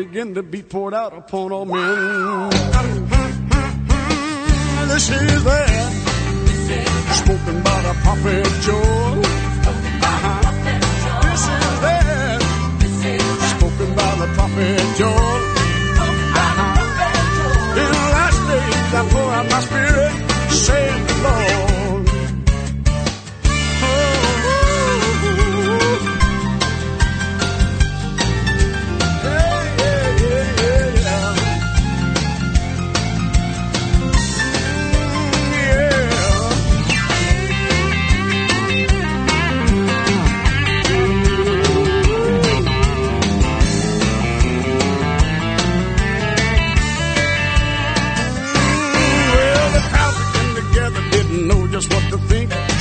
Began to be poured out upon all men. This is that spoken by the prophet Joel. This is that spoken by the prophet Joel. In the last days I pour out my spirit, saith the Lord.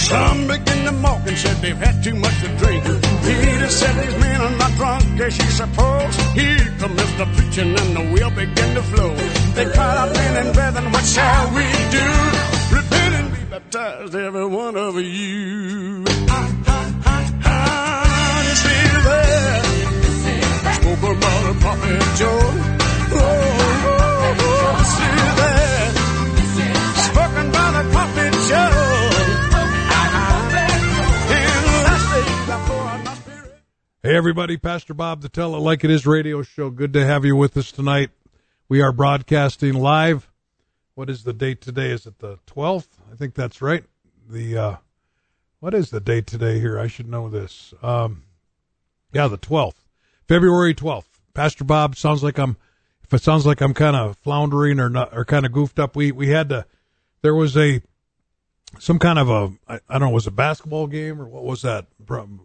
Some began to mock and said they've had too much to drink. Peter said these men are not drunk as you suppose. Here comes the preaching and the wheel began to flow. They cried out, men and brethren, what shall we do? Repent and be baptized, every one of you. That prophet. Oh, oh, oh, oh is that spoken by the prophet Joel. Hey, everybody, Pastor Bob, the Tell It Like It Is radio show. Good to have you with us tonight. We are broadcasting live. What is the date today? Is it the 12th? I think that's right. The, uh, what is the date today here? I should know this. Um, yeah, the 12th, February 12th. Pastor Bob sounds like I'm, if it sounds like I'm kind of floundering or not, or kind of goofed up, we, we had to, there was a, some kind of a, I, I don't know, was a basketball game or what was that?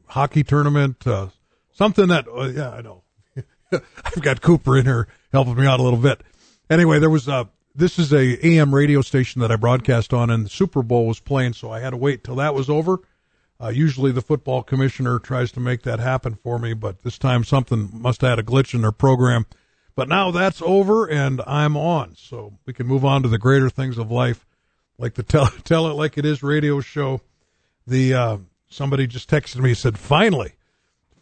Hockey tournament, uh, something that, uh, yeah, I know. I've got Cooper in here helping me out a little bit. Anyway, there was a, this is a AM radio station that I broadcast on and the Super Bowl was playing, so I had to wait till that was over. Uh, usually the football commissioner tries to make that happen for me, but this time something must have had a glitch in their program. But now that's over and I'm on, so we can move on to the greater things of life, like the tell tell it like it is radio show. The uh, somebody just texted me said finally,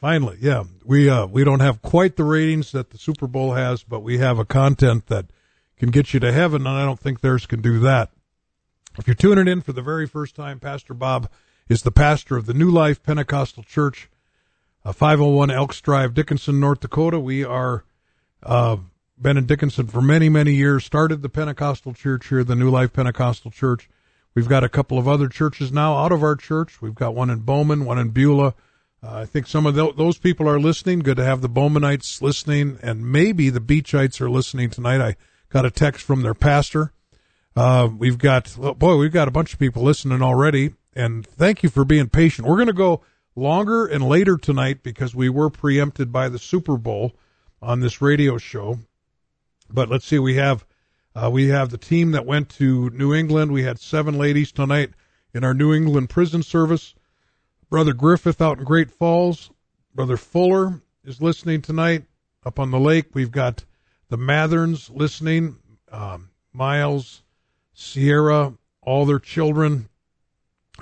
finally, yeah, we uh, we don't have quite the ratings that the Super Bowl has, but we have a content that can get you to heaven, and I don't think theirs can do that. If you're tuning in for the very first time, Pastor Bob is the pastor of the New Life Pentecostal Church, uh, 501 Elks Drive, Dickinson, North Dakota. We are uh, been in Dickinson for many, many years. Started the Pentecostal Church here, the New Life Pentecostal Church. We've got a couple of other churches now out of our church. We've got one in Bowman, one in Beulah. Uh, I think some of tho- those people are listening. Good to have the Bowmanites listening, and maybe the Beachites are listening tonight. I got a text from their pastor. Uh, we've got, well, boy, we've got a bunch of people listening already, and thank you for being patient. We're going to go longer and later tonight because we were preempted by the Super Bowl on this radio show. But let's see, we have uh, we have the team that went to New England. We had seven ladies tonight in our New England prison service. Brother Griffith out in Great Falls. Brother Fuller is listening tonight up on the lake. We've got the Matherns listening. Um, Miles, Sierra, all their children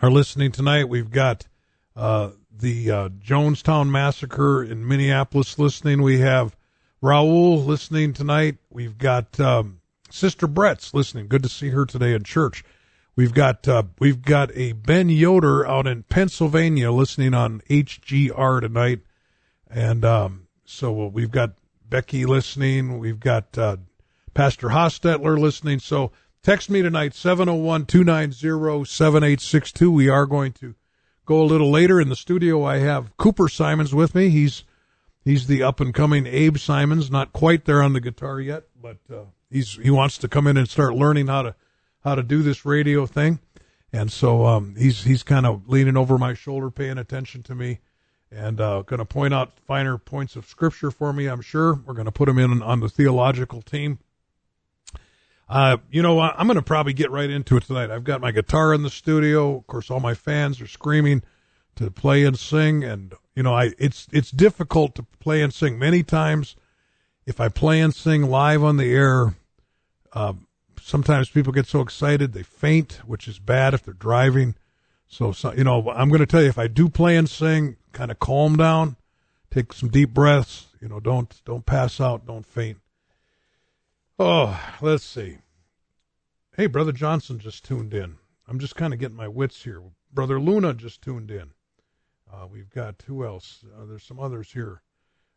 are listening tonight. We've got uh, the uh, Jonestown Massacre in Minneapolis listening. We have Raul listening tonight. We've got um, Sister Brett's listening. Good to see her today in church. We've got uh, we've got a Ben Yoder out in Pennsylvania listening on HGR tonight, and um, so we've got Becky listening. We've got uh, Pastor Hostetler listening. So Text me tonight, 701 290 7862. We are going to go a little later in the studio. I have Cooper Simons with me. He's he's the up and coming Abe Simons, not quite there on the guitar yet, but uh, he's he wants to come in and start learning how to how to do this radio thing. And so um, he's he's kind of leaning over my shoulder, paying attention to me, and uh, going to point out finer points of scripture for me. I'm sure we're going to put him in on the theological team. Uh, you know, I'm going to probably get right into it tonight. I've got my guitar in the studio. Of course, all my fans are screaming to play and sing, and you know, I it's it's difficult to play and sing. Many times, if I play and sing live on the air, uh, sometimes people get so excited they faint, which is bad if they're driving. So, so you know, I'm going to tell you if I do play and sing, kind of calm down, take some deep breaths. You know, don't don't pass out, don't faint. Oh, let's see. Hey, brother Johnson just tuned in. I'm just kind of getting my wits here. Brother Luna just tuned in. Uh, we've got who else? Uh, there's some others here.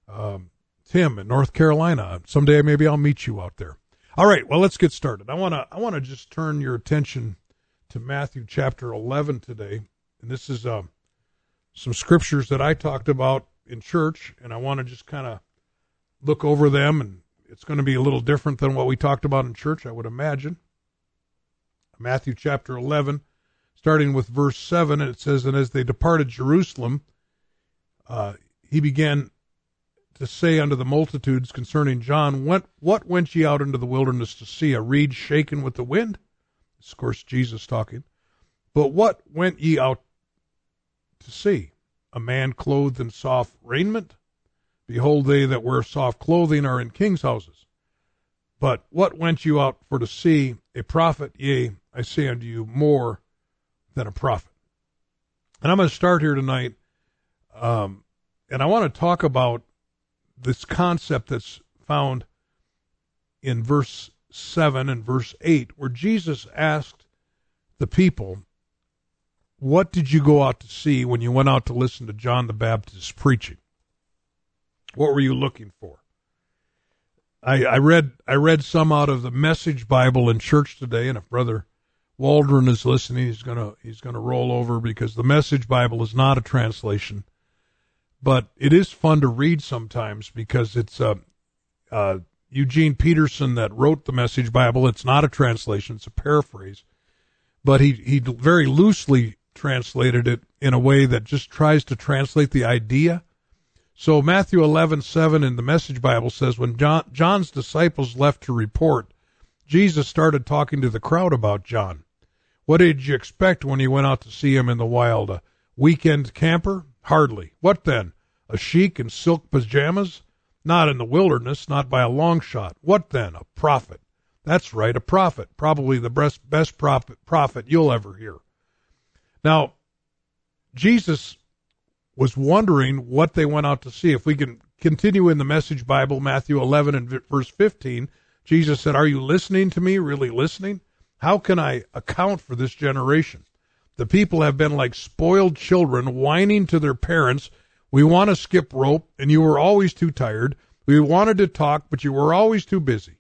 Um, Tim in North Carolina. Someday maybe I'll meet you out there. All right, well let's get started. I want to I want to just turn your attention to Matthew chapter 11 today, and this is uh, some scriptures that I talked about in church, and I want to just kind of look over them, and it's going to be a little different than what we talked about in church, I would imagine. Matthew chapter 11, starting with verse 7, and it says, And as they departed Jerusalem, uh, he began to say unto the multitudes concerning John, what, what went ye out into the wilderness to see? A reed shaken with the wind? It's, of course, Jesus talking. But what went ye out to see? A man clothed in soft raiment? Behold, they that wear soft clothing are in kings' houses. But what went you out for to see? A prophet? Yea, I say unto you, more than a prophet. And I'm going to start here tonight, um, and I want to talk about this concept that's found in verse 7 and verse 8, where Jesus asked the people, What did you go out to see when you went out to listen to John the Baptist preaching? What were you looking for? I, I read I read some out of the Message Bible in church today, and if Brother Waldron is listening, he's gonna he's gonna roll over because the Message Bible is not a translation but it is fun to read sometimes because it's uh, uh, Eugene Peterson that wrote the Message Bible. It's not a translation; it's a paraphrase, but he he very loosely translated it in a way that just tries to translate the idea. So Matthew eleven seven in the Message Bible says, when John, John's disciples left to report, Jesus started talking to the crowd about John. What did you expect when you went out to see him in the wild? A weekend camper? Hardly. What then? A sheik in silk pajamas? Not in the wilderness, not by a long shot. What then? A prophet. That's right, a prophet. Probably the best, best prophet, prophet you'll ever hear. Now, Jesus was wondering what they went out to see. If we can continue in the Message Bible, Matthew 11 and verse 15, Jesus said, Are you listening to me? Really listening? How can I account for this generation? The people have been like spoiled children whining to their parents, We want to skip rope, and you were always too tired. We wanted to talk, but you were always too busy.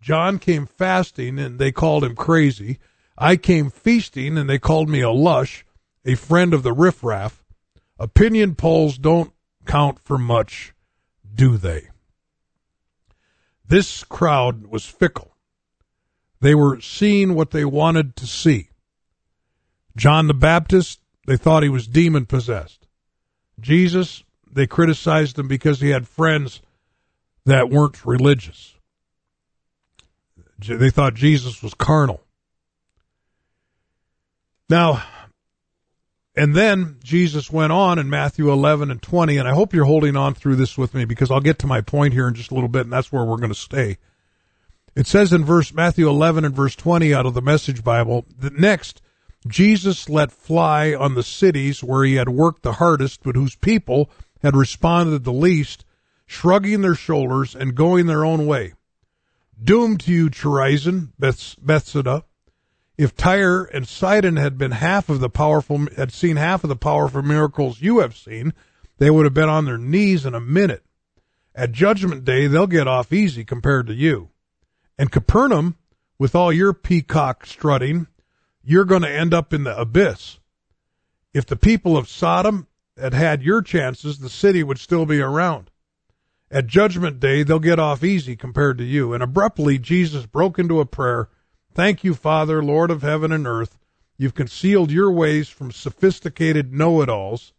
John came fasting, and they called him crazy. I came feasting, and they called me a lush, a friend of the riffraff. Opinion polls don't count for much, do they? This crowd was fickle. They were seeing what they wanted to see. John the Baptist, they thought he was demon possessed. Jesus, they criticized him because he had friends that weren't religious. They thought Jesus was carnal. Now, and then Jesus went on in Matthew 11 and 20, and I hope you're holding on through this with me because I'll get to my point here in just a little bit, and that's where we're going to stay. It says in verse Matthew 11 and verse 20 out of the Message Bible that next Jesus let fly on the cities where he had worked the hardest, but whose people had responded the least, shrugging their shoulders and going their own way. Doomed to you, Chorazin, Beth- Bethsaida. If Tyre and Sidon had been half of the powerful, had seen half of the powerful miracles you have seen, they would have been on their knees in a minute. At Judgment Day, they'll get off easy compared to you. And Capernaum, with all your peacock strutting, you're going to end up in the abyss. If the people of Sodom had had your chances, the city would still be around. At Judgment Day, they'll get off easy compared to you. And abruptly, Jesus broke into a prayer. Thank you, Father, Lord of heaven and earth. You've concealed your ways from sophisticated know it alls,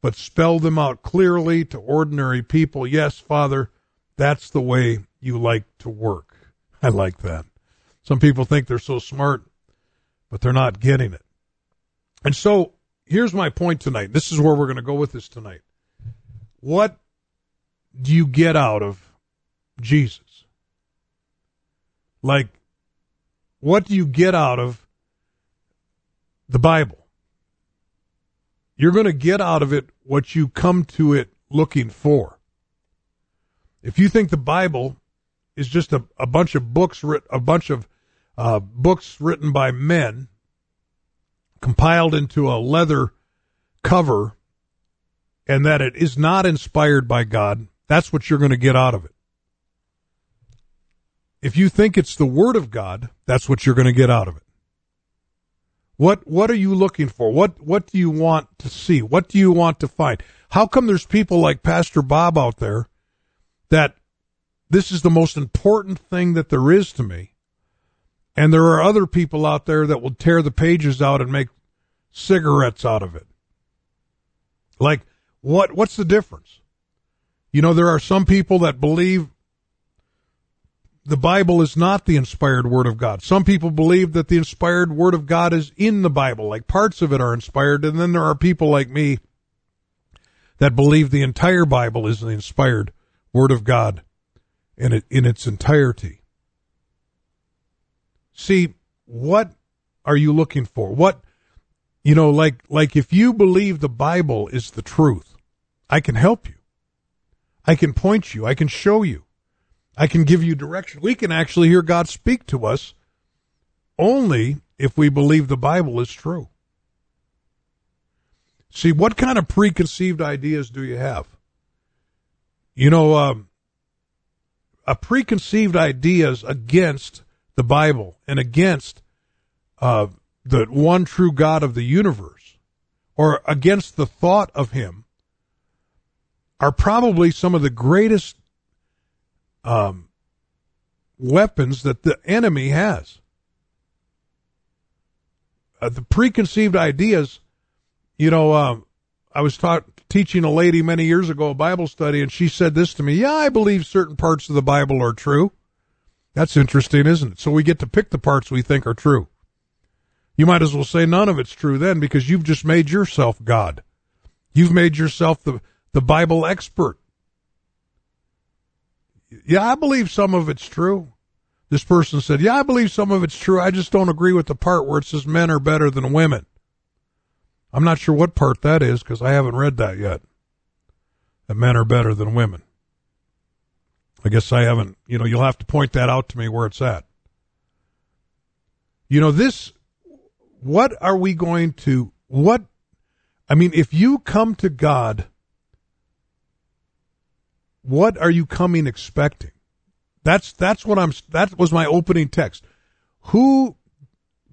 but spelled them out clearly to ordinary people. Yes, Father, that's the way you like to work. I like that. Some people think they're so smart, but they're not getting it. And so here's my point tonight. This is where we're going to go with this tonight. What do you get out of Jesus? Like, what do you get out of the Bible? You're going to get out of it what you come to it looking for. If you think the Bible is just a, a bunch of books, a bunch of uh, books written by men, compiled into a leather cover, and that it is not inspired by God, that's what you're going to get out of it. If you think it's the Word of God, that's what you're going to get out of it. What what are you looking for? What what do you want to see? What do you want to find? How come there's people like Pastor Bob out there that this is the most important thing that there is to me? And there are other people out there that will tear the pages out and make cigarettes out of it. Like what what's the difference? You know, there are some people that believe the Bible is not the inspired Word of God. Some people believe that the inspired Word of God is in the Bible, like parts of it are inspired, and then there are people like me that believe the entire Bible is the inspired Word of God in it, in its entirety. See, what are you looking for? What you know, like like if you believe the Bible is the truth, I can help you. I can point you. I can show you. I can give you direction. We can actually hear God speak to us only if we believe the Bible is true. See, what kind of preconceived ideas do you have? You know, um, a preconceived ideas against the Bible and against uh, the one true God of the universe, or against the thought of Him, are probably some of the greatest um, weapons that the enemy has. Uh, the preconceived ideas, you know, um, I was taught teaching a lady many years ago a Bible study, and she said this to me. Yeah, I believe certain parts of the Bible are true. That's interesting, isn't it? So we get to pick the parts we think are true. You might as well say none of it's true then because you've just made yourself God. You've made yourself the, the Bible expert yeah, I believe some of it's true. This person said, yeah, I believe some of it's true. I just don't agree with the part where it says men are better than women. I'm not sure what part that is because I haven't read that yet. That men are better than women. I guess I haven't, you know, you'll have to point that out to me where it's at. You know, this, what are we going to, what, I mean, if you come to God what are you coming expecting? That's that's what I'm. That was my opening text. Who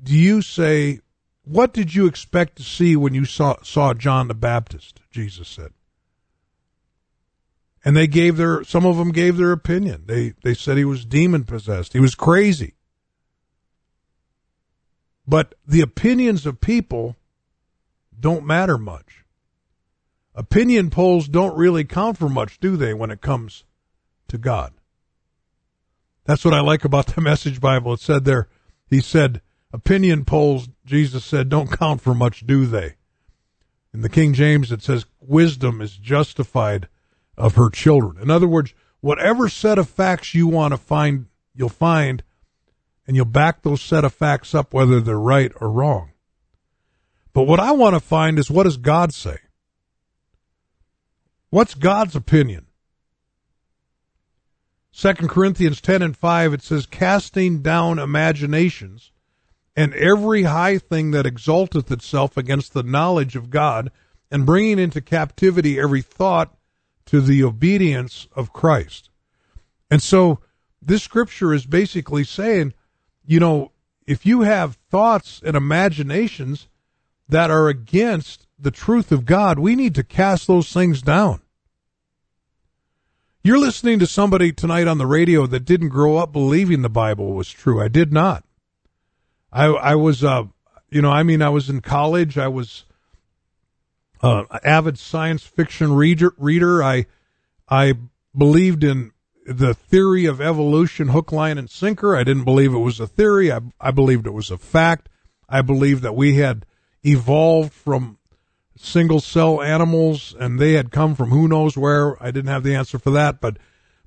do you say? What did you expect to see when you saw saw John the Baptist? Jesus said. And they gave their. Some of them gave their opinion. They they said he was demon possessed. He was crazy. But the opinions of people don't matter much opinion polls don't really count for much, do they, when it comes to God? That's what I like about the Message Bible. It said there, he said, opinion polls, Jesus said, don't count for much, do they? In the King James, it says, wisdom is justified of her children. In other words, whatever set of facts you want to find, you'll find, and you'll back those set of facts up whether they're right or wrong. But what I want to find is what does God say? What's God's opinion? 2 Corinthians 10 and 5, it says, casting down imaginations and every high thing that exalteth itself against the knowledge of God, and bringing into captivity every thought to the obedience of Christ. And so this scripture is basically saying, you know, if you have thoughts and imaginations that are against the truth of God, we need to cast those things down. You're listening to somebody tonight on the radio that didn't grow up believing the Bible was true. I did not. I I was uh you know, I mean I was in college, I was uh avid science fiction reader reader. I I believed in the theory of evolution hook line and sinker. I didn't believe it was a theory. I I believed it was a fact. I believed that we had evolved from single cell animals and they had come from who knows where. I didn't have the answer for that, but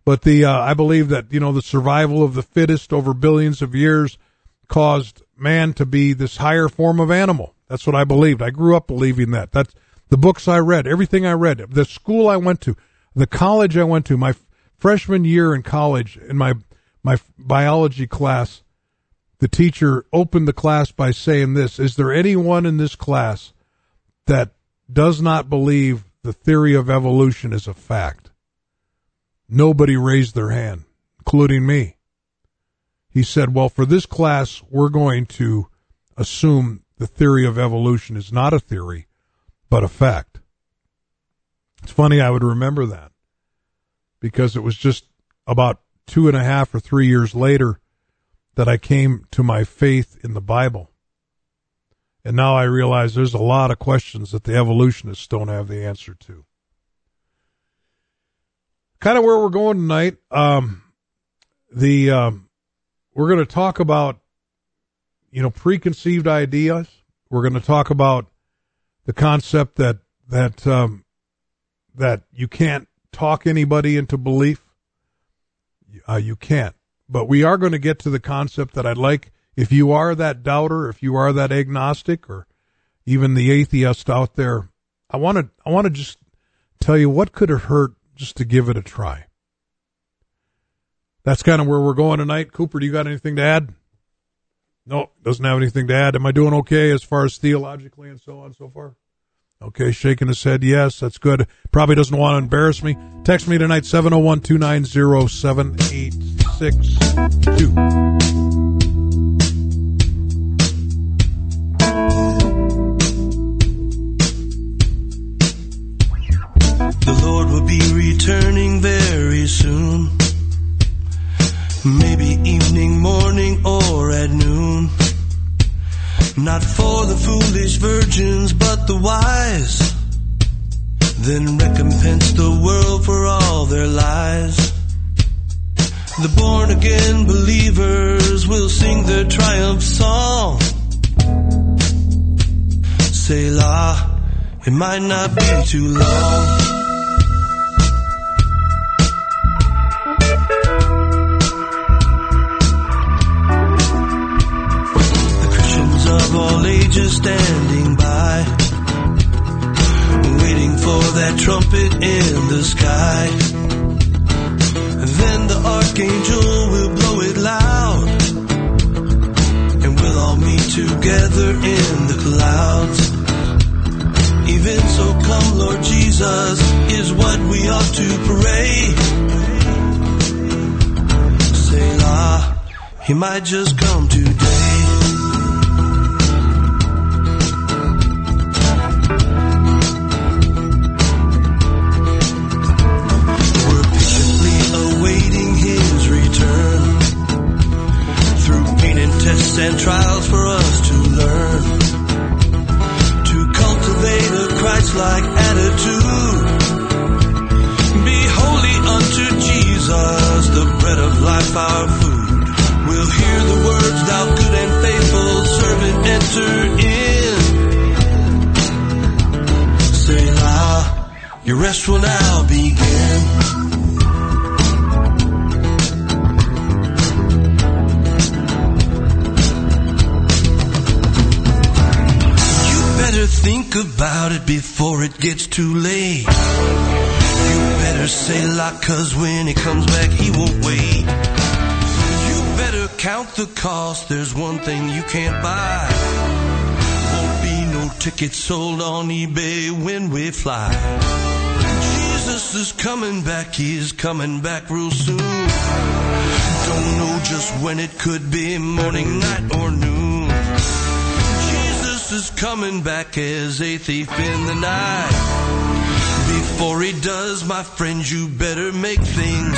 but the uh, I believe that you know the survival of the fittest over billions of years caused man to be this higher form of animal. That's what I believed. I grew up believing that. That's the books I read, everything I read, the school I went to, the college I went to, my freshman year in college in my my biology class. The teacher opened the class by saying this, is there anyone in this class that does not believe the theory of evolution is a fact. Nobody raised their hand, including me. He said, Well, for this class, we're going to assume the theory of evolution is not a theory, but a fact. It's funny I would remember that because it was just about two and a half or three years later that I came to my faith in the Bible. And now I realize there's a lot of questions that the evolutionists don't have the answer to. Kind of where we're going tonight. Um, the um, we're going to talk about you know preconceived ideas. We're going to talk about the concept that that um, that you can't talk anybody into belief. Uh, you can't. But we are going to get to the concept that I'd like if you are that doubter, if you are that agnostic or even the atheist out there, I want to I want to just tell you what could have hurt just to give it a try. That's kind of where we're going tonight. Cooper, do you got anything to add? No, doesn't have anything to add. Am I doing okay as far as theologically and so on so far? Okay, shaking his head. Yes, that's good. Probably doesn't want to embarrass me. Text me tonight, 701 290 7862. Lord will be returning very soon. Maybe evening, morning, or at noon. Not for the foolish virgins, but the wise. Then recompense the world for all their lies. The born again believers will sing their triumph song. Selah, it might not be too long. Trumpet in the sky. Then the archangel will blow it loud, and we'll all meet together in the clouds. Even so, come, Lord Jesus, is what we ought to pray. Selah, He might just come today. And trials for us to learn. To cultivate a Christ-like attitude. Be holy unto Jesus, the bread of life, our food. We'll hear the words, thou good and faithful servant, enter in. Selah, your rest will now begin. About it before it gets too late. You better say like cause when he comes back he won't wait. You better count the cost, there's one thing you can't buy. Won't be no tickets sold on eBay when we fly. Jesus is coming back, he's coming back real soon. Don't know just when it could be morning, night, or noon. Is coming back as a thief in the night. Before he does, my friends, you better make things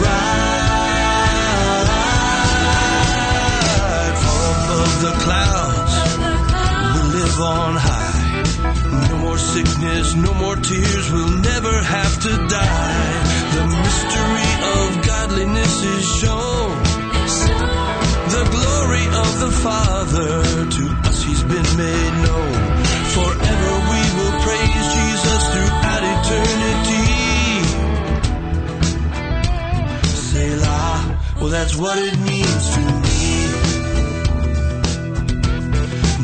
right. Far above the clouds, we live on high. No more sickness, no more tears, we'll never have to die. The mystery of godliness is shown. The glory of the Father, to us he's been made known. Forever we will praise Jesus throughout eternity. Selah, well that's what it means to me.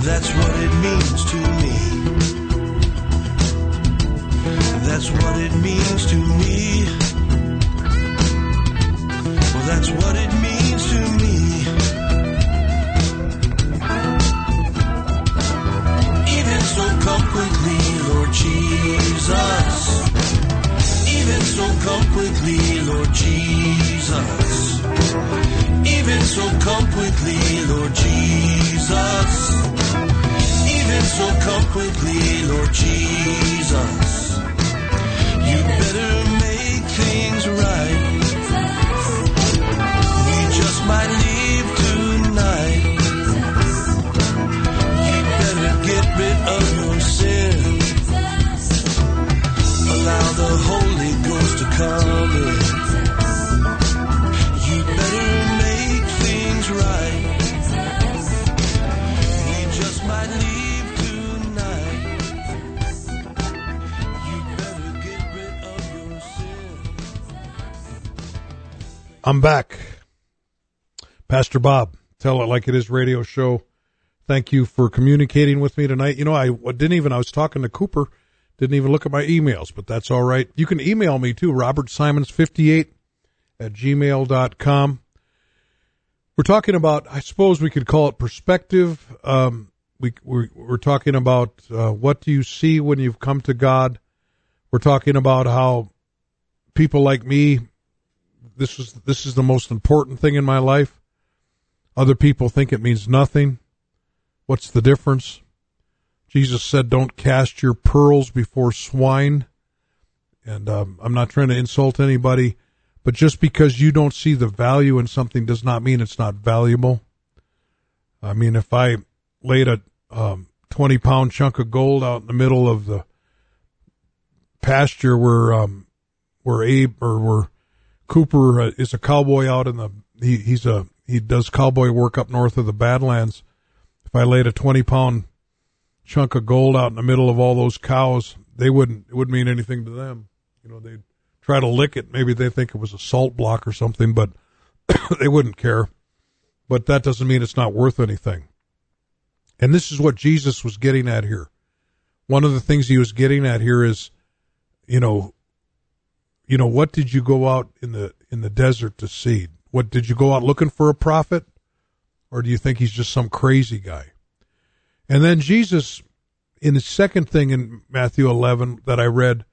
That's what it means to me. That's what it means to me. Well, that's what it means to me. Quickly, Lord Jesus. Even so, come quickly, Lord Jesus. Even so, come quickly, Lord Jesus. Even so, come quickly, Lord Jesus. You better make things right. We just might leave the Holy Ghost. You better make things right. We just might leave tonight. You better get rid of your sin. I'm back. Pastor Bob, Tell It Like It Is radio show. Thank you for communicating with me tonight. You know, I didn't even, I was talking to Cooper, didn't even look at my emails, but that's all right. You can email me too, robertsimons58 at gmail.com. We're talking about, I suppose we could call it perspective. Um, we, we're, we're talking about uh, what do you see when you've come to God. We're talking about how people like me, this is this is the most important thing in my life. Other people think it means nothing. What's the difference? Jesus said, "Don't cast your pearls before swine." And um, I'm not trying to insult anybody, but just because you don't see the value in something does not mean it's not valuable. I mean, if I laid a um, 20 pound chunk of gold out in the middle of the pasture where um, where Abe or where Cooper uh, is a cowboy out in the he, he's a he does cowboy work up north of the Badlands. If I laid a 20 pound chunk of gold out in the middle of all those cows, they wouldn't it wouldn't mean anything to them. You know, they'd try to lick it. Maybe they think it was a salt block or something, but they wouldn't care. But that doesn't mean it's not worth anything. And this is what Jesus was getting at here. One of the things he was getting at here is, you know, you know, what did you go out in the in the desert to see? What did you go out looking for a prophet? Or do you think he's just some crazy guy? And then Jesus in the second thing in Matthew 11 that I read,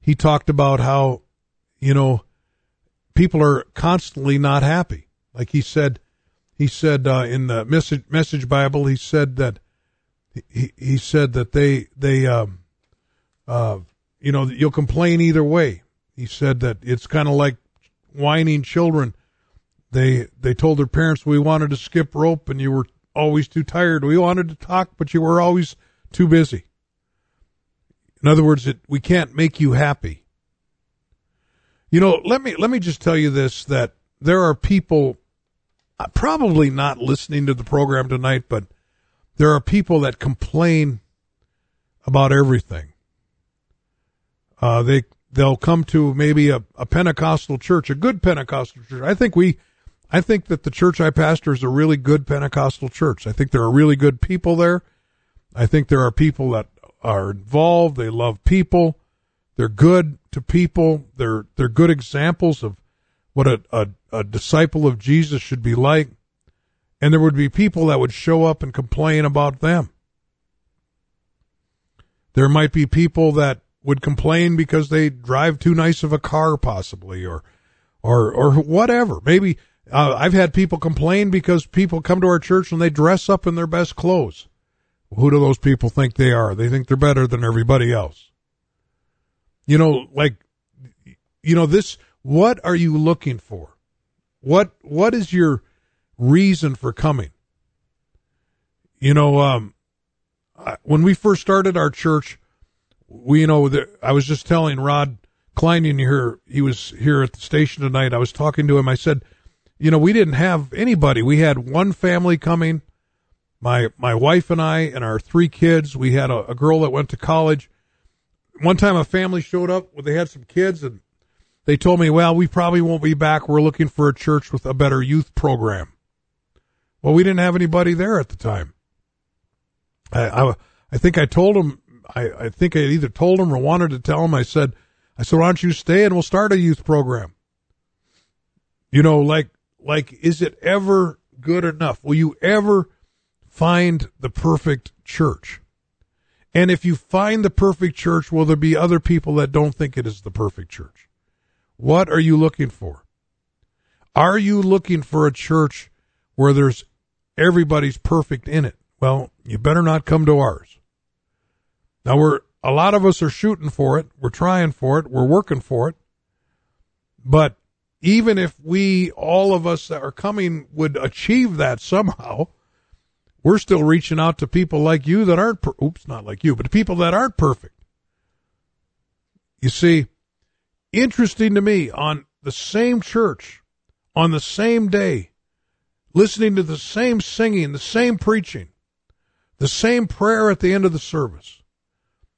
he talked about how, you know, people are constantly not happy. Like he said, he said uh, in the message message Bible, he said that he he said that they they um, uh, you know you'll complain either way. He said that it's kind of like whining children. They they told their parents we wanted to skip rope and you were always too tired. We wanted to talk, but you were always too busy. In other words, it, we can't make you happy. You know, let me let me just tell you this: that there are people, uh, probably not listening to the program tonight, but there are people that complain about everything. Uh, they they'll come to maybe a, a Pentecostal church, a good Pentecostal church. I think we, I think that the church I pastor is a really good Pentecostal church. I think there are really good people there. I think there are people that are involved. They love people. They're good to people. They're they're good examples of what a, a, a disciple of Jesus should be like. And there would be people that would show up and complain about them. There might be people that would complain because they drive too nice of a car, possibly, or or or whatever. Maybe Uh, I've had people complain because people come to our church and they dress up in their best clothes. Who do those people think they are? They think they're better than everybody else. You know, like, you know, this, what are you looking for? What, what is your reason for coming? You know, um, when we first started our church, we, you know, the, I was just telling Rod Kleining here, he was here at the station tonight. I was talking to him. I said, you know, we didn't have anybody. We had one family coming, my my wife and I and our three kids. We had a, a girl that went to college. One time, a family showed up. They had some kids, and they told me, "Well, we probably won't be back. We're looking for a church with a better youth program." Well, we didn't have anybody there at the time. I I, I think I told them. I, I think I either told them or wanted to tell them. I said, "I said, why don't you stay and we'll start a youth program." You know, like like, is it ever good enough? Will you ever find the perfect church? And if you find the perfect church, will there be other people that don't think it is the perfect church? What are you looking for? Are you looking for a church where there's everybody's perfect in it? Well, you better not come to ours. Now we're a lot of us are shooting for it. We're trying for it. We're working for it. But even if we, all of us that are coming, would achieve that somehow, we're still reaching out to people like you that aren't, per- oops, not like you, but people that aren't perfect. You see, interesting to me on the same church, on the same day, listening to the same singing, the same preaching, the same prayer at the end of the service,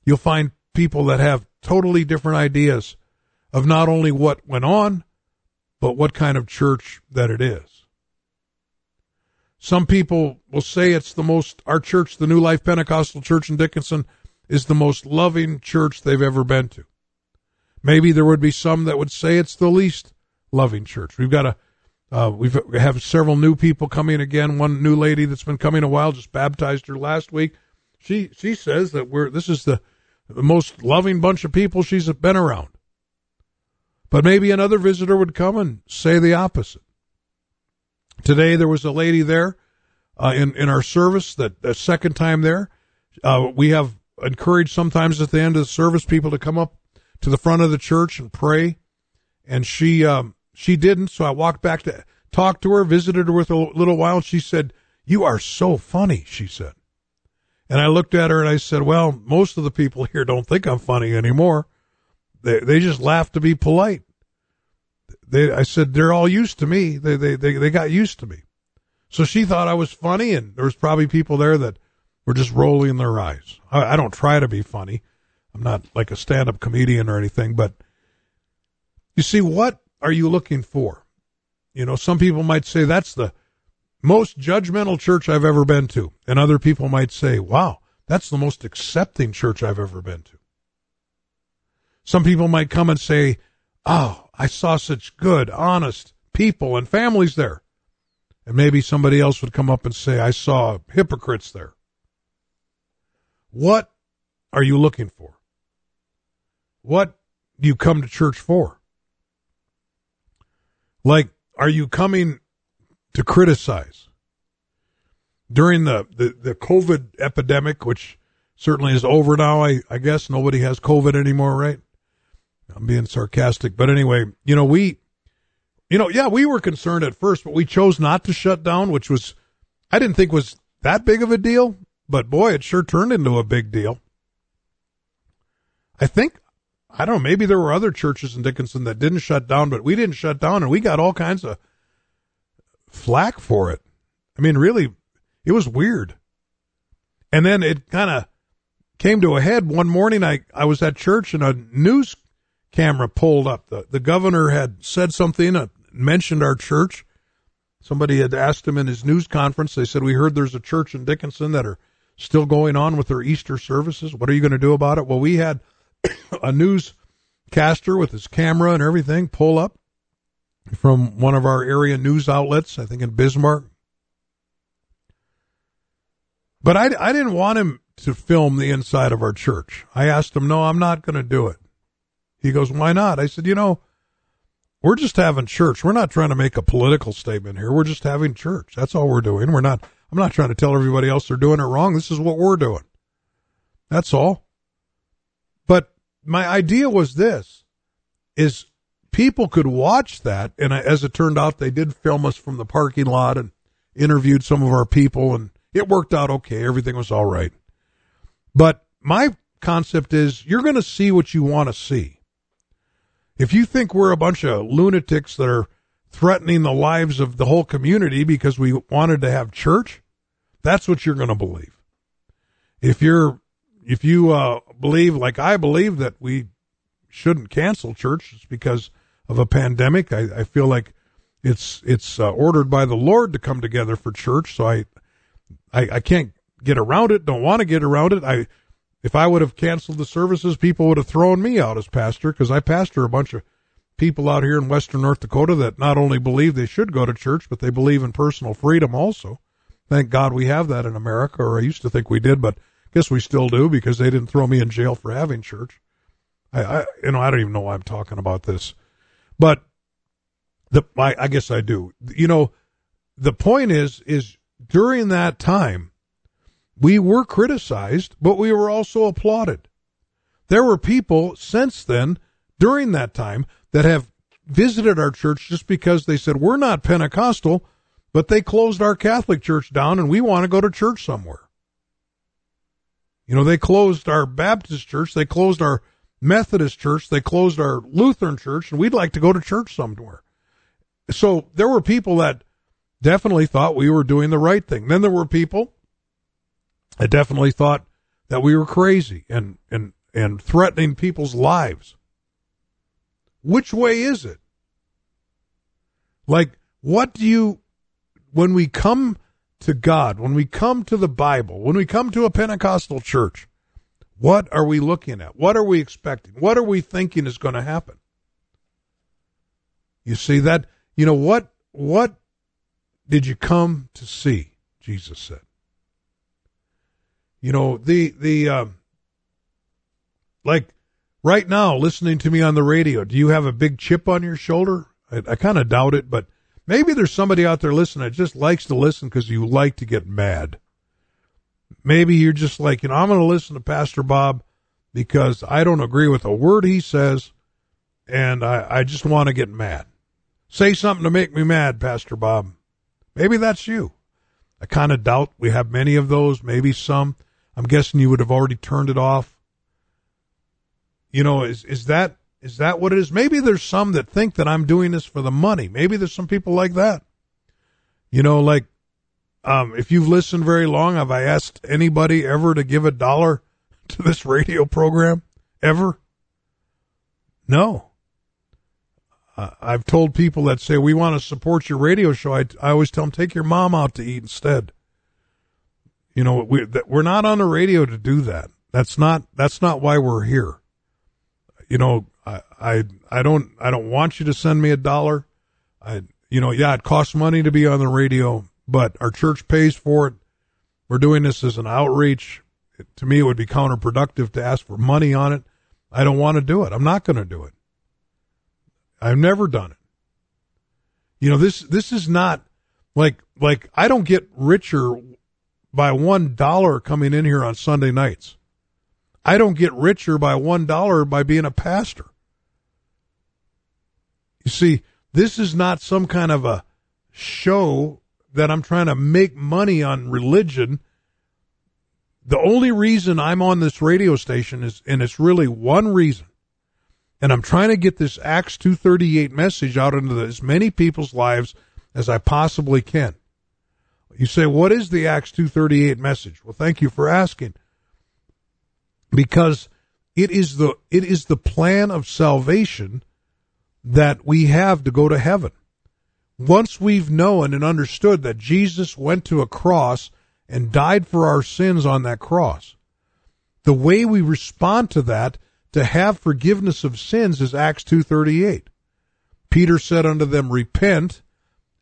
you'll find people that have totally different ideas of not only what went on, but what kind of church that it is. Some people will say it's the most, our church, the New Life Pentecostal Church in Dickinson, is the most loving church they've ever been to. Maybe there would be some that would say it's the least loving church. We've got a, uh, we've, we have several new people coming again. One new lady that's been coming a while just baptized her last week. She, she says that we're, this is the, the most loving bunch of people she's been around. But maybe another visitor would come and say the opposite. Today there was a lady there uh, in in our service that the second time there. Uh, we have encouraged sometimes at the end of the service people to come up to the front of the church and pray, and she um, she didn't. So I walked back to talk to her, visited her with a little while. And she said, "You are so funny," she said. And I looked at her and I said, "Well, most of the people here don't think I'm funny anymore." They they just laugh to be polite. They I said they're all used to me. They they they they got used to me. So she thought I was funny, and there was probably people there that were just rolling their eyes. I, I don't try to be funny. I'm not like a stand-up comedian or anything, but you see, what are you looking for? You know, some people might say that's the most judgmental church I've ever been to, and other people might say, "Wow, that's the most accepting church I've ever been to." Some people might come and say, Oh, I saw such good, honest people and families there. And maybe somebody else would come up and say, I saw hypocrites there. What are you looking for? What do you come to church for? Like, are you coming to criticize? During the, the, the COVID epidemic, which certainly is over now, I, I guess nobody has COVID anymore, right? I'm being sarcastic, but anyway, you know, we, you know, yeah, we were concerned at first, but we chose not to shut down, which was, I didn't think was that big of a deal, but boy, it sure turned into a big deal. I think, I don't know, maybe there were other churches in Dickinson that didn't shut down, but we didn't shut down and we got all kinds of flack for it. I mean, really, it was weird. And then it kind of came to a head one morning. I, I was at church and a news camera pulled up. The, the governor had said something, uh, mentioned our church. Somebody had asked him in his news conference. They said, We heard there's a church in Dickinson that are still going on with their Easter services. What are you going to do about it? Well, we had a newscaster with his camera and everything pull up from one of our area news outlets, I think in Bismarck. But I, I didn't want him to film the inside of our church. I asked him, no, I'm not going to do it. He goes, why not? I said, you know, we're just having church. We're not trying to make a political statement here. We're just having church. That's all we're doing. We're not, I'm not trying to tell everybody else they're doing it wrong. This is what we're doing. That's all. But my idea was this is people could watch that. And as it turned out, they did film us from the parking lot and interviewed some of our people and it worked out okay. Everything was all right. But my concept is you're going to see what you want to see. If you think we're a bunch of lunatics that are threatening the lives of the whole community because we wanted to have church, that's what you're going to believe. If you're, if you uh, believe like I believe that we shouldn't cancel church just because of a pandemic, I, I feel like it's it's uh, ordered by the Lord to come together for church. So I, I, I can't get around it. Don't want to get around it. I if I would have canceled the services, people would have thrown me out as pastor because I pastor a bunch of people out here in western North Dakota that not only believe they should go to church, but they believe in personal freedom also. Thank God we have that in America, or I used to think we did, but I guess we still do because they didn't throw me in jail for having church. I, I you know, I don't even know why I'm talking about this, but the, I, I guess I do. You know, the point is, is during that time, we were criticized, but we were also applauded. There were people since then, during that time, that have visited our church just because they said, we're not Pentecostal, but they closed our Catholic church down and we want to go to church somewhere. You know, they closed our Baptist church, they closed our Methodist church, they closed our Lutheran church, and we'd like to go to church somewhere. So there were people that definitely thought we were doing the right thing. Then there were people I definitely thought that we were crazy and, and, and threatening people's lives. Which way is it? Like, what do you, when we come to God, when we come to the Bible, when we come to a Pentecostal church, what are we looking at? What are we expecting? What are we thinking is going to happen? You see that, you know, what, what did you come to see? Jesus said. You know, the, the, um, like right now, listening to me on the radio, do you have a big chip on your shoulder? I, I kind of doubt it, but maybe there's somebody out there listening that just likes to listen because you like to get mad. Maybe you're just like, you know, I'm going to listen to Pastor Bob because I don't agree with a word he says and I, I just want to get mad. Say something to make me mad, Pastor Bob. Maybe that's you. I kind of doubt we have many of those, maybe some. I'm guessing you would have already turned it off. You know, is is that is that what it is? Maybe there's some that think that I'm doing this for the money. Maybe there's some people like that. You know, like um, if you've listened very long, have I asked anybody ever to give a dollar to this radio program? Ever? No. Uh, I've told people that say we want to support your radio show. I, I always tell them take your mom out to eat instead. You know, we, we're not on the radio to do that. That's not, that's not why we're here. You know, I, I, I don't, I don't want you to send me a dollar. I, you know, yeah, it costs money to be on the radio, but our church pays for it. We're doing this as an outreach. It, to me, it would be counterproductive to ask for money on it. I don't want to do it. I'm not going to do it. I've never done it. You know, this, this is not like, like I don't get richer by one dollar coming in here on Sunday nights. I don't get richer by one dollar by being a pastor. You see, this is not some kind of a show that I'm trying to make money on religion. The only reason I'm on this radio station is, and it's really one reason, and I'm trying to get this Acts 238 message out into as many people's lives as I possibly can. You say, what is the Acts 238 message? Well, thank you for asking. Because it is the, it is the plan of salvation that we have to go to heaven. Once we've known and understood that Jesus went to a cross and died for our sins on that cross, the way we respond to that to have forgiveness of sins is Acts 238. Peter said unto them, repent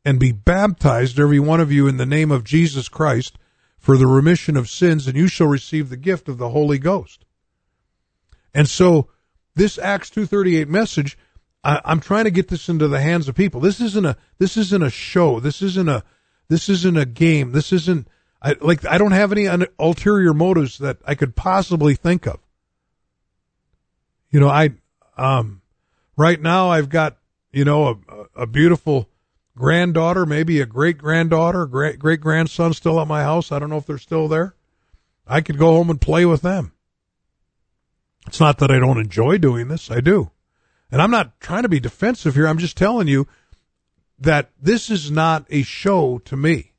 and be baptized, every one of you, in the name of Jesus Christ for the remission of sins, and you shall receive the gift of the Holy Ghost. And so, this Acts 238 message, I, I'm trying to get this into the hands of people. This isn't a this isn't a show. This isn't a this isn't a game. This isn't I like I don't have any ulterior motives that I could possibly think of. You know, I um right now I've got, you know, a, a beautiful granddaughter, maybe a great granddaughter, great great grandson still at my house. I don't know if they're still there. I could go home and play with them. It's not that I don't enjoy doing this. I do. And I'm not trying to be defensive here. I'm just telling you that this is not a show to me,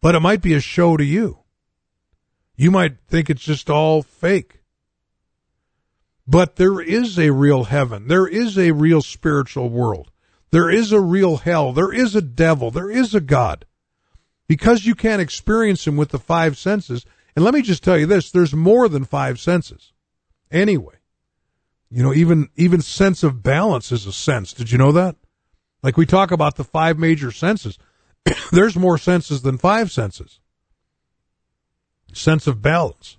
but it might be a show to you. You might think it's just all fake. But there is a real heaven. There is a real spiritual world. There is a real hell. There is a devil. There is a God. Because you can't experience him with the five senses. And let me just tell you this there's more than five senses. Anyway, you know, even, even sense of balance is a sense. Did you know that? Like we talk about the five major senses. there's more senses than five senses. Sense of balance.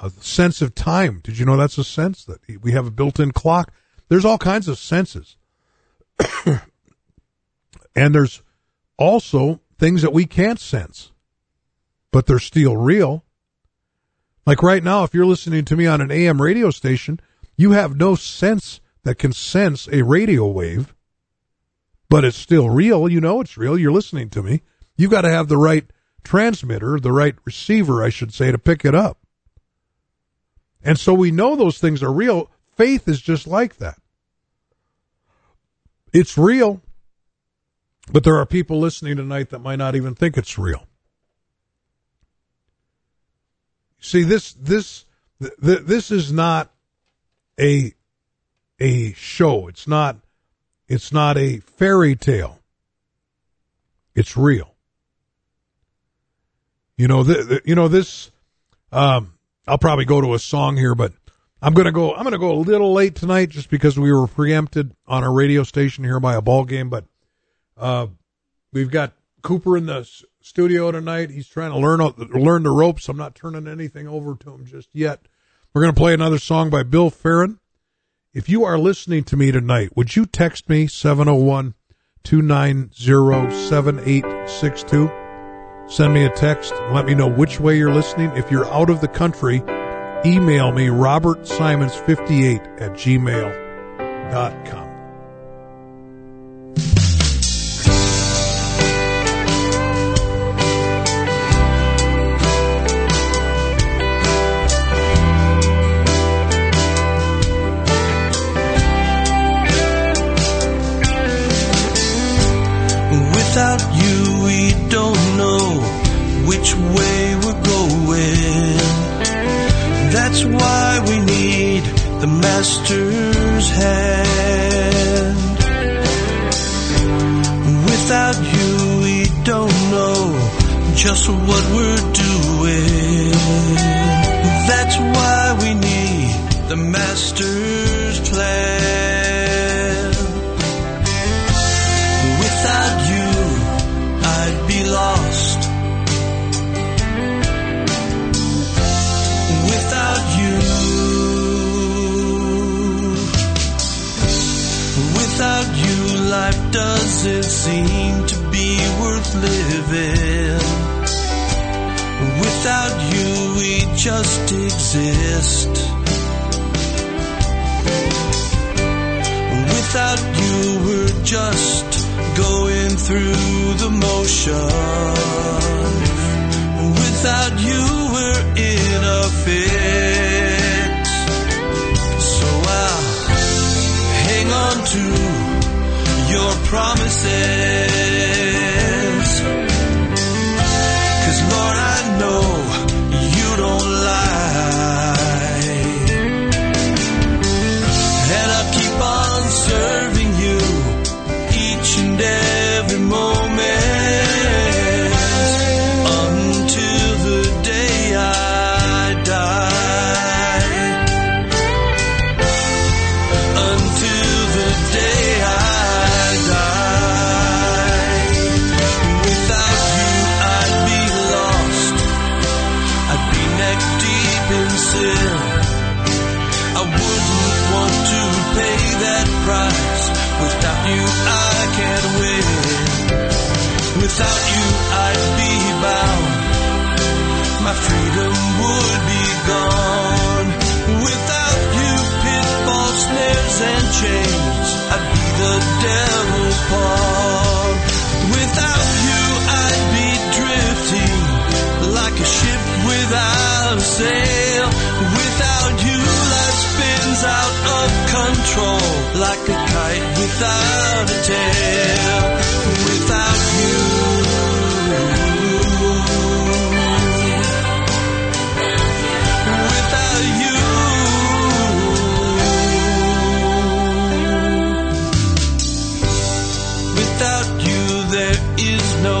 A sense of time. Did you know that's a sense that we have a built-in clock? There's all kinds of senses. and there's also things that we can't sense, but they're still real. Like right now, if you're listening to me on an AM radio station, you have no sense that can sense a radio wave, but it's still real. You know it's real. You're listening to me. You've got to have the right transmitter, the right receiver, I should say, to pick it up. And so we know those things are real. Faith is just like that. It's real, but there are people listening tonight that might not even think it's real. See, this this th- this is not a a show. It's not it's not a fairy tale. It's real. You know, th- th- you know this. Um, I'll probably go to a song here, but I'm gonna go. I'm gonna go a little late tonight just because we were preempted on our radio station here by a ball game. But uh, we've got Cooper in the studio tonight. He's trying to learn learn the ropes. I'm not turning anything over to him just yet. We're gonna play another song by Bill Farron. If you are listening to me tonight, would you text me 701 290 7862? Send me a text let me know which way you're listening. If you're out of the country, email me robertsimons58 at gmail.com. Without you, we don't know which way Master's hand. Without you, we don't know just what we're doing. That's why we need the Master's plan. Life doesn't seem to be worth living. Without you, we just exist. Without you, we're just going through the motion. Without you, we're in a fix. So I'll hang on to your promises. you I can't win. Without you I'd be bound. My freedom would be gone. Without you pitfalls, snares and chains. I'd be the devil's pawn. Without you I'd be drifting like a ship without a sail. Without you life spins out control like a kite without a tail. Without you. Without you. Without you there is no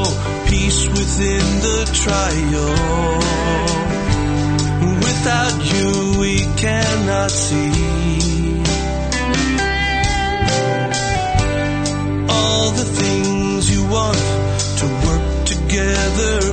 peace within the trial. Without you we cannot see want to work together.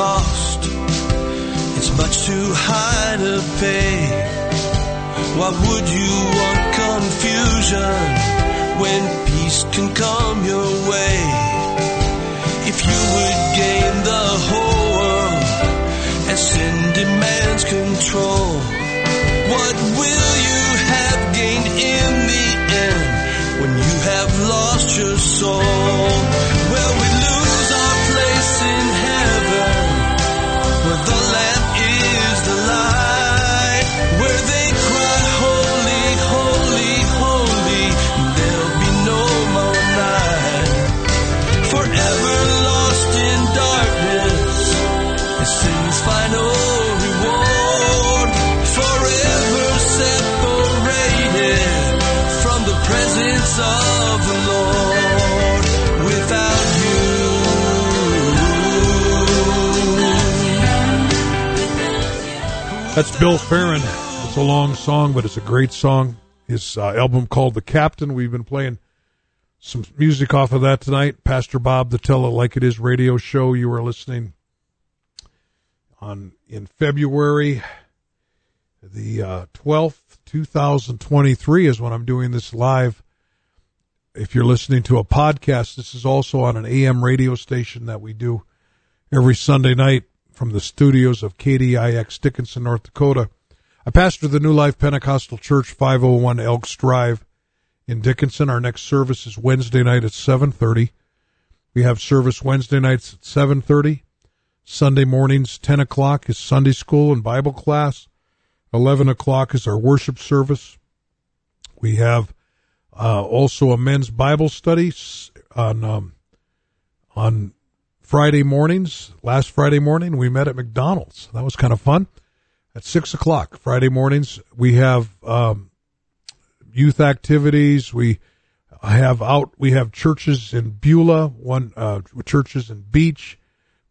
cost. It's much too high to pay. Why would you want confusion when peace can come your way? If you would gain the whole world and sin demands control, what will you have gained in the end when you have lost your soul? That's Bill Farron. It's a long song, but it's a great song. His uh, album called The Captain. We've been playing some music off of that tonight. Pastor Bob, the Tell It Like It Is radio show. You are listening on in February the uh, 12th, 2023 is when I'm doing this live. If you're listening to a podcast, this is also on an AM radio station that we do every Sunday night from the studios of KDIX Dickinson, North Dakota. I pastor the New Life Pentecostal Church, 501 Elks Drive in Dickinson. Our next service is Wednesday night at 7:30. We have service Wednesday nights at 7:30. Sunday mornings, 10 o'clock is Sunday school and Bible class. 11 o'clock is our worship service. We have uh, also a men's Bible study on um, on Friday mornings. Last Friday morning, we met at McDonald's. That was kind of fun. At six o'clock Friday mornings, we have um, youth activities. We have out. We have churches in Beulah, one uh, churches in Beach,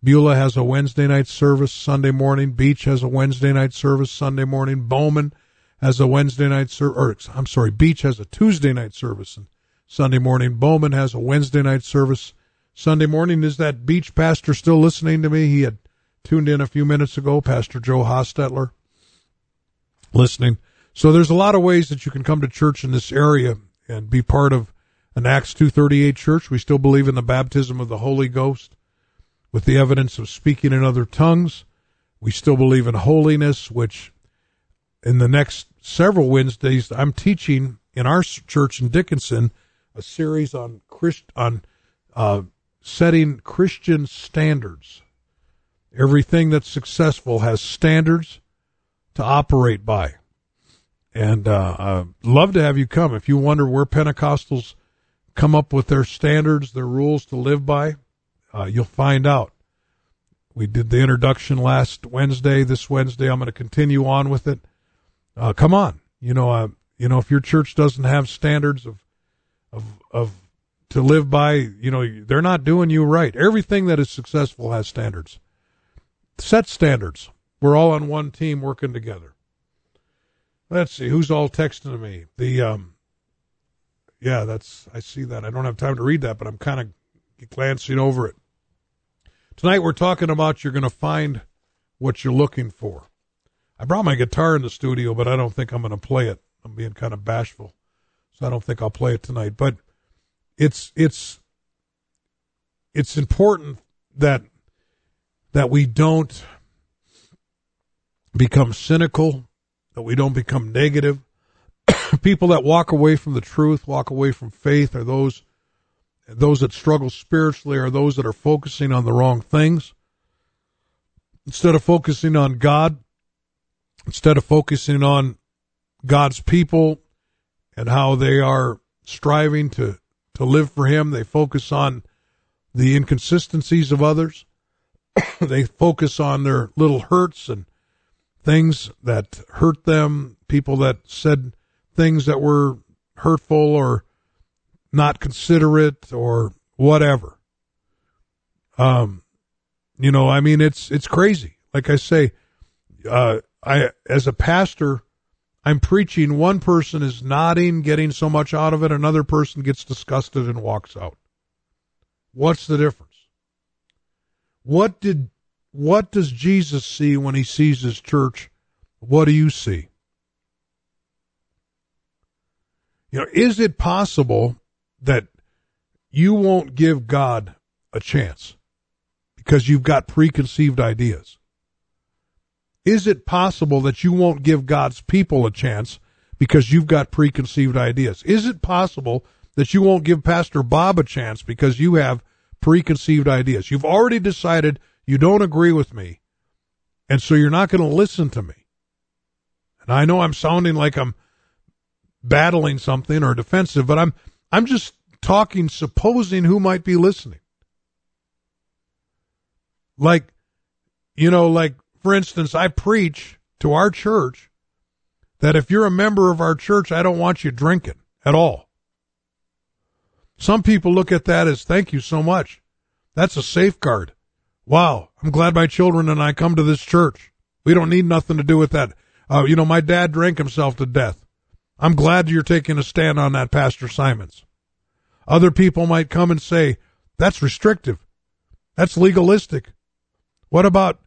Beulah has a Wednesday night service Sunday morning. Beach has a Wednesday night service Sunday morning. Bowman has a Wednesday night service, I'm sorry, Beach has a Tuesday night service and Sunday morning. Bowman has a Wednesday night service Sunday morning. Is that Beach pastor still listening to me? He had tuned in a few minutes ago, Pastor Joe Hostetler, listening. So there's a lot of ways that you can come to church in this area and be part of an Acts 238 church. We still believe in the baptism of the Holy Ghost with the evidence of speaking in other tongues. We still believe in holiness, which in the next several Wednesdays, I'm teaching in our church in Dickinson a series on Christ, on uh, setting Christian standards. Everything that's successful has standards to operate by. And uh, I'd love to have you come. If you wonder where Pentecostals come up with their standards, their rules to live by, uh, you'll find out. We did the introduction last Wednesday. This Wednesday, I'm going to continue on with it. Uh, come on, you know, uh, you know, if your church doesn't have standards of, of, of to live by, you know, they're not doing you right. Everything that is successful has standards. Set standards. We're all on one team working together. Let's see who's all texting to me. The um, yeah, that's I see that. I don't have time to read that, but I'm kind of glancing over it. Tonight we're talking about you're going to find what you're looking for. I brought my guitar in the studio, but I don't think I'm going to play it. I'm being kind of bashful, so I don't think I'll play it tonight. But it's it's it's important that that we don't become cynical, that we don't become negative. People that walk away from the truth, walk away from faith, are those those that struggle spiritually are those that are focusing on the wrong things. Instead of focusing on God, instead of focusing on God's people and how they are striving to, to live for Him, they focus on the inconsistencies of others. they focus on their little hurts and things that hurt them, people that said things that were hurtful or not considerate or whatever. Um, you know, I mean, it's it's crazy. Like I say, uh, I as a pastor, I'm preaching. One person is nodding, getting so much out of it. Another person gets disgusted and walks out. What's the difference? What did what does Jesus see when he sees his church? What do you see? You know, is it possible that you won't give God a chance because you've got preconceived ideas? Is it possible that you won't give God's people a chance because you've got preconceived ideas? Is it possible that you won't give Pastor Bob a chance because you have preconceived ideas? You've already decided you don't agree with me, and so you're not going to listen to me. And I know I'm sounding like I'm battling something or defensive, but I'm I'm just talking, supposing who might be listening. Like, you know, like, for instance, I preach to our church that if you're a member of our church, I don't want you drinking at all. Some people look at that as thank you so much. That's a safeguard. Wow, I'm glad my children and I come to this church. We don't need nothing to do with that. Uh, you know, my dad drank himself to death. I'm glad you're taking a stand on that, Pastor Simons. Other people might come and say, that's restrictive. That's legalistic. What about,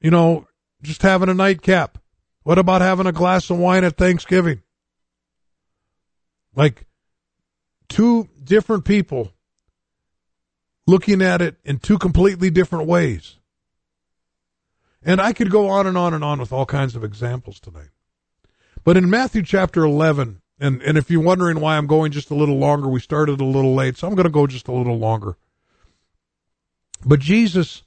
you know, just having a nightcap? What about having a glass of wine at Thanksgiving? Like two different people looking at it in two completely different ways. And I could go on and on and on with all kinds of examples tonight. But in Matthew chapter 11, and, and if you're wondering why I'm going just a little longer, we started a little late, so I'm going to go just a little longer. But Jesus,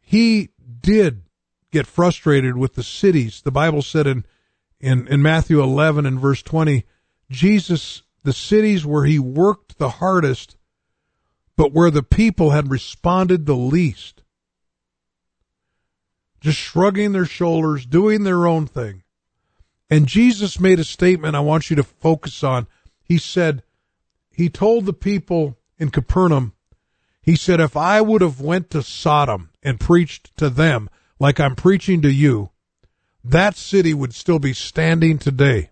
he did get frustrated with the cities. The Bible said in, in, in Matthew 11 and verse 20, Jesus, the cities where he worked the hardest, but where the people had responded the least. Just shrugging their shoulders, doing their own thing. And Jesus made a statement I want you to focus on. He said, he told the people in Capernaum, he said, if I would have went to Sodom and preached to them like I'm preaching to you, that city would still be standing today.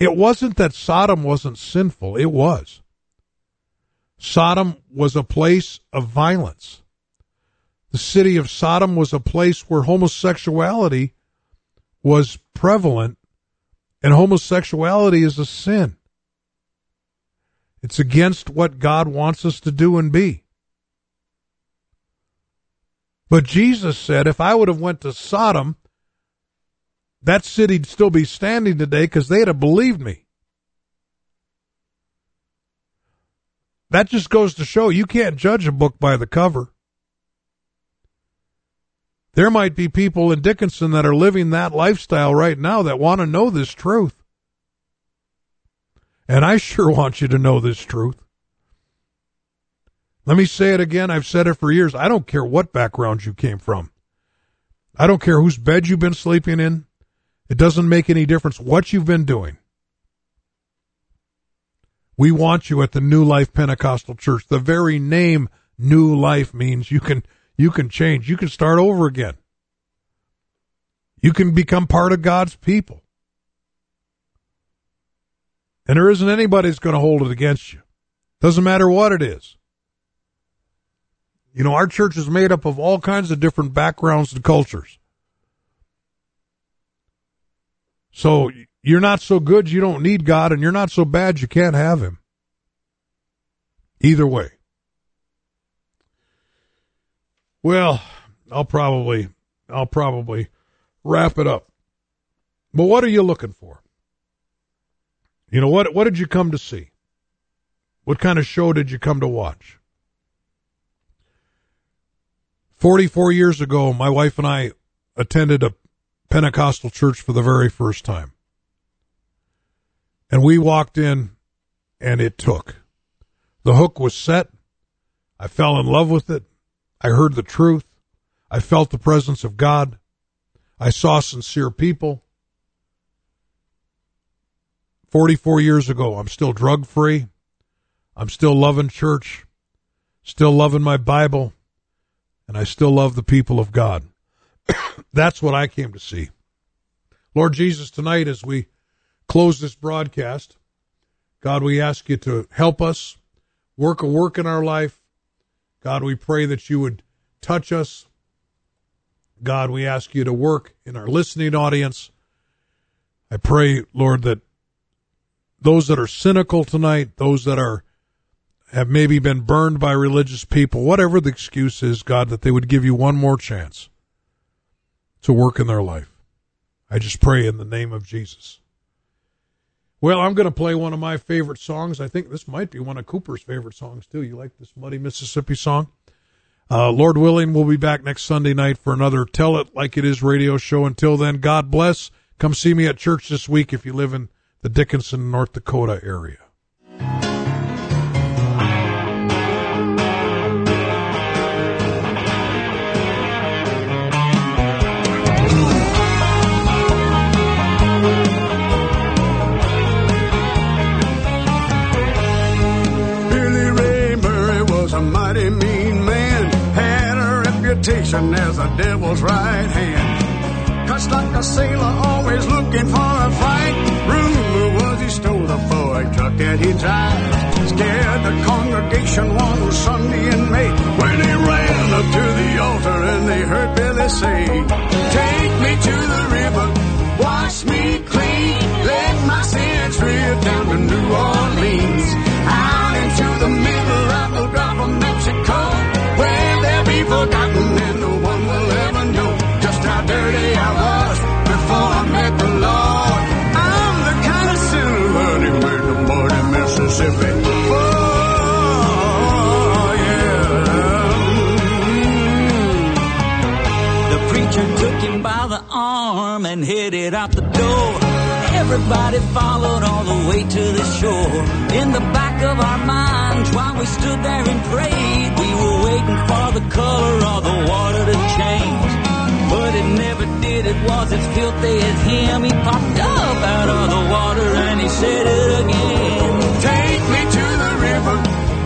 It wasn't that Sodom wasn't sinful. It was. Sodom was a place of violence. The city of Sodom was a place where homosexuality was prevalent, and homosexuality is a sin. It's against what God wants us to do and be. But Jesus said, if I would have went to Sodom, that city'd still be standing today because they'd have believed me. That just goes to show you can't judge a book by the cover. There might be people in Dickinson that are living that lifestyle right now that want to know this truth. And I sure want you to know this truth. Let me say it again. I've said it for years. I don't care what background you came from. I don't care whose bed you've been sleeping in. It doesn't make any difference what you've been doing. We want you at the New Life Pentecostal Church. The very name New Life means you can you can change. You can start over again. You can become part of God's people. And there isn't anybody that's going to hold it against you. Doesn't matter what it is. You know, our church is made up of all kinds of different backgrounds and cultures. So you're not so good you don't need God, and you're not so bad you can't have Him. Either way. Well, I'll probably I'll probably wrap it up. But what are you looking for? You know what what did you come to see? What kind of show did you come to watch? 44 years ago, my wife and I attended a Pentecostal church for the very first time. And we walked in and it took. The hook was set. I fell in love with it. I heard the truth. I felt the presence of God. I saw sincere people. 44 years ago, I'm still drug free. I'm still loving church, still loving my Bible, and I still love the people of God. That's what I came to see. Lord Jesus, tonight as we close this broadcast, God, we ask you to help us work a work in our life. God, we pray that you would touch us. God, we ask you to work in our listening audience. I pray, Lord, that those that are cynical tonight, those that are have maybe been burned by religious people, whatever the excuse is, God, that they would give you one more chance to work in their life. I just pray in the name of Jesus. Well, I'm going to play one of my favorite songs. I think this might be one of Cooper's favorite songs, too. You like this Muddy Mississippi song? Uh, Lord willing, we'll be back next Sunday night for another Tell It Like It Is radio show. Until then, God bless. Come see me at church this week if you live in the Dickinson, North Dakota area. Billy Ray Murray was a mighty mean man, had a reputation as a devil's right hand. Cuts like a sailor, always looking for a fight boy truck that he drives scared the congregation one Sunday in May when he ran up to the altar and they heard Billy say, Take me to the river, wash me clean, let my sins drift down to New Orleans, out into the middle of the Gulf of Mexico, where they'll be forgotten Mississippi. preacher took him by the arm and headed out the door. Everybody followed all the way to the shore. In the back of our minds, while we stood there and prayed, we were waiting for the color of the water to change. But it never did, it was as filthy as him. He popped up out of the water and he said it again. Change! River,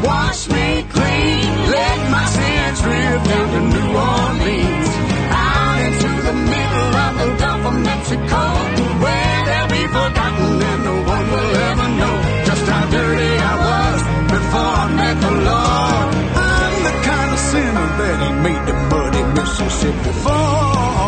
wash me clean, let my sins drift down to New Orleans, out into the middle of the Gulf of Mexico, where they'll be forgotten and no one will ever know just how dirty I was before I met the Lord. I'm the kind of sinner that He made the muddy Mississippi for.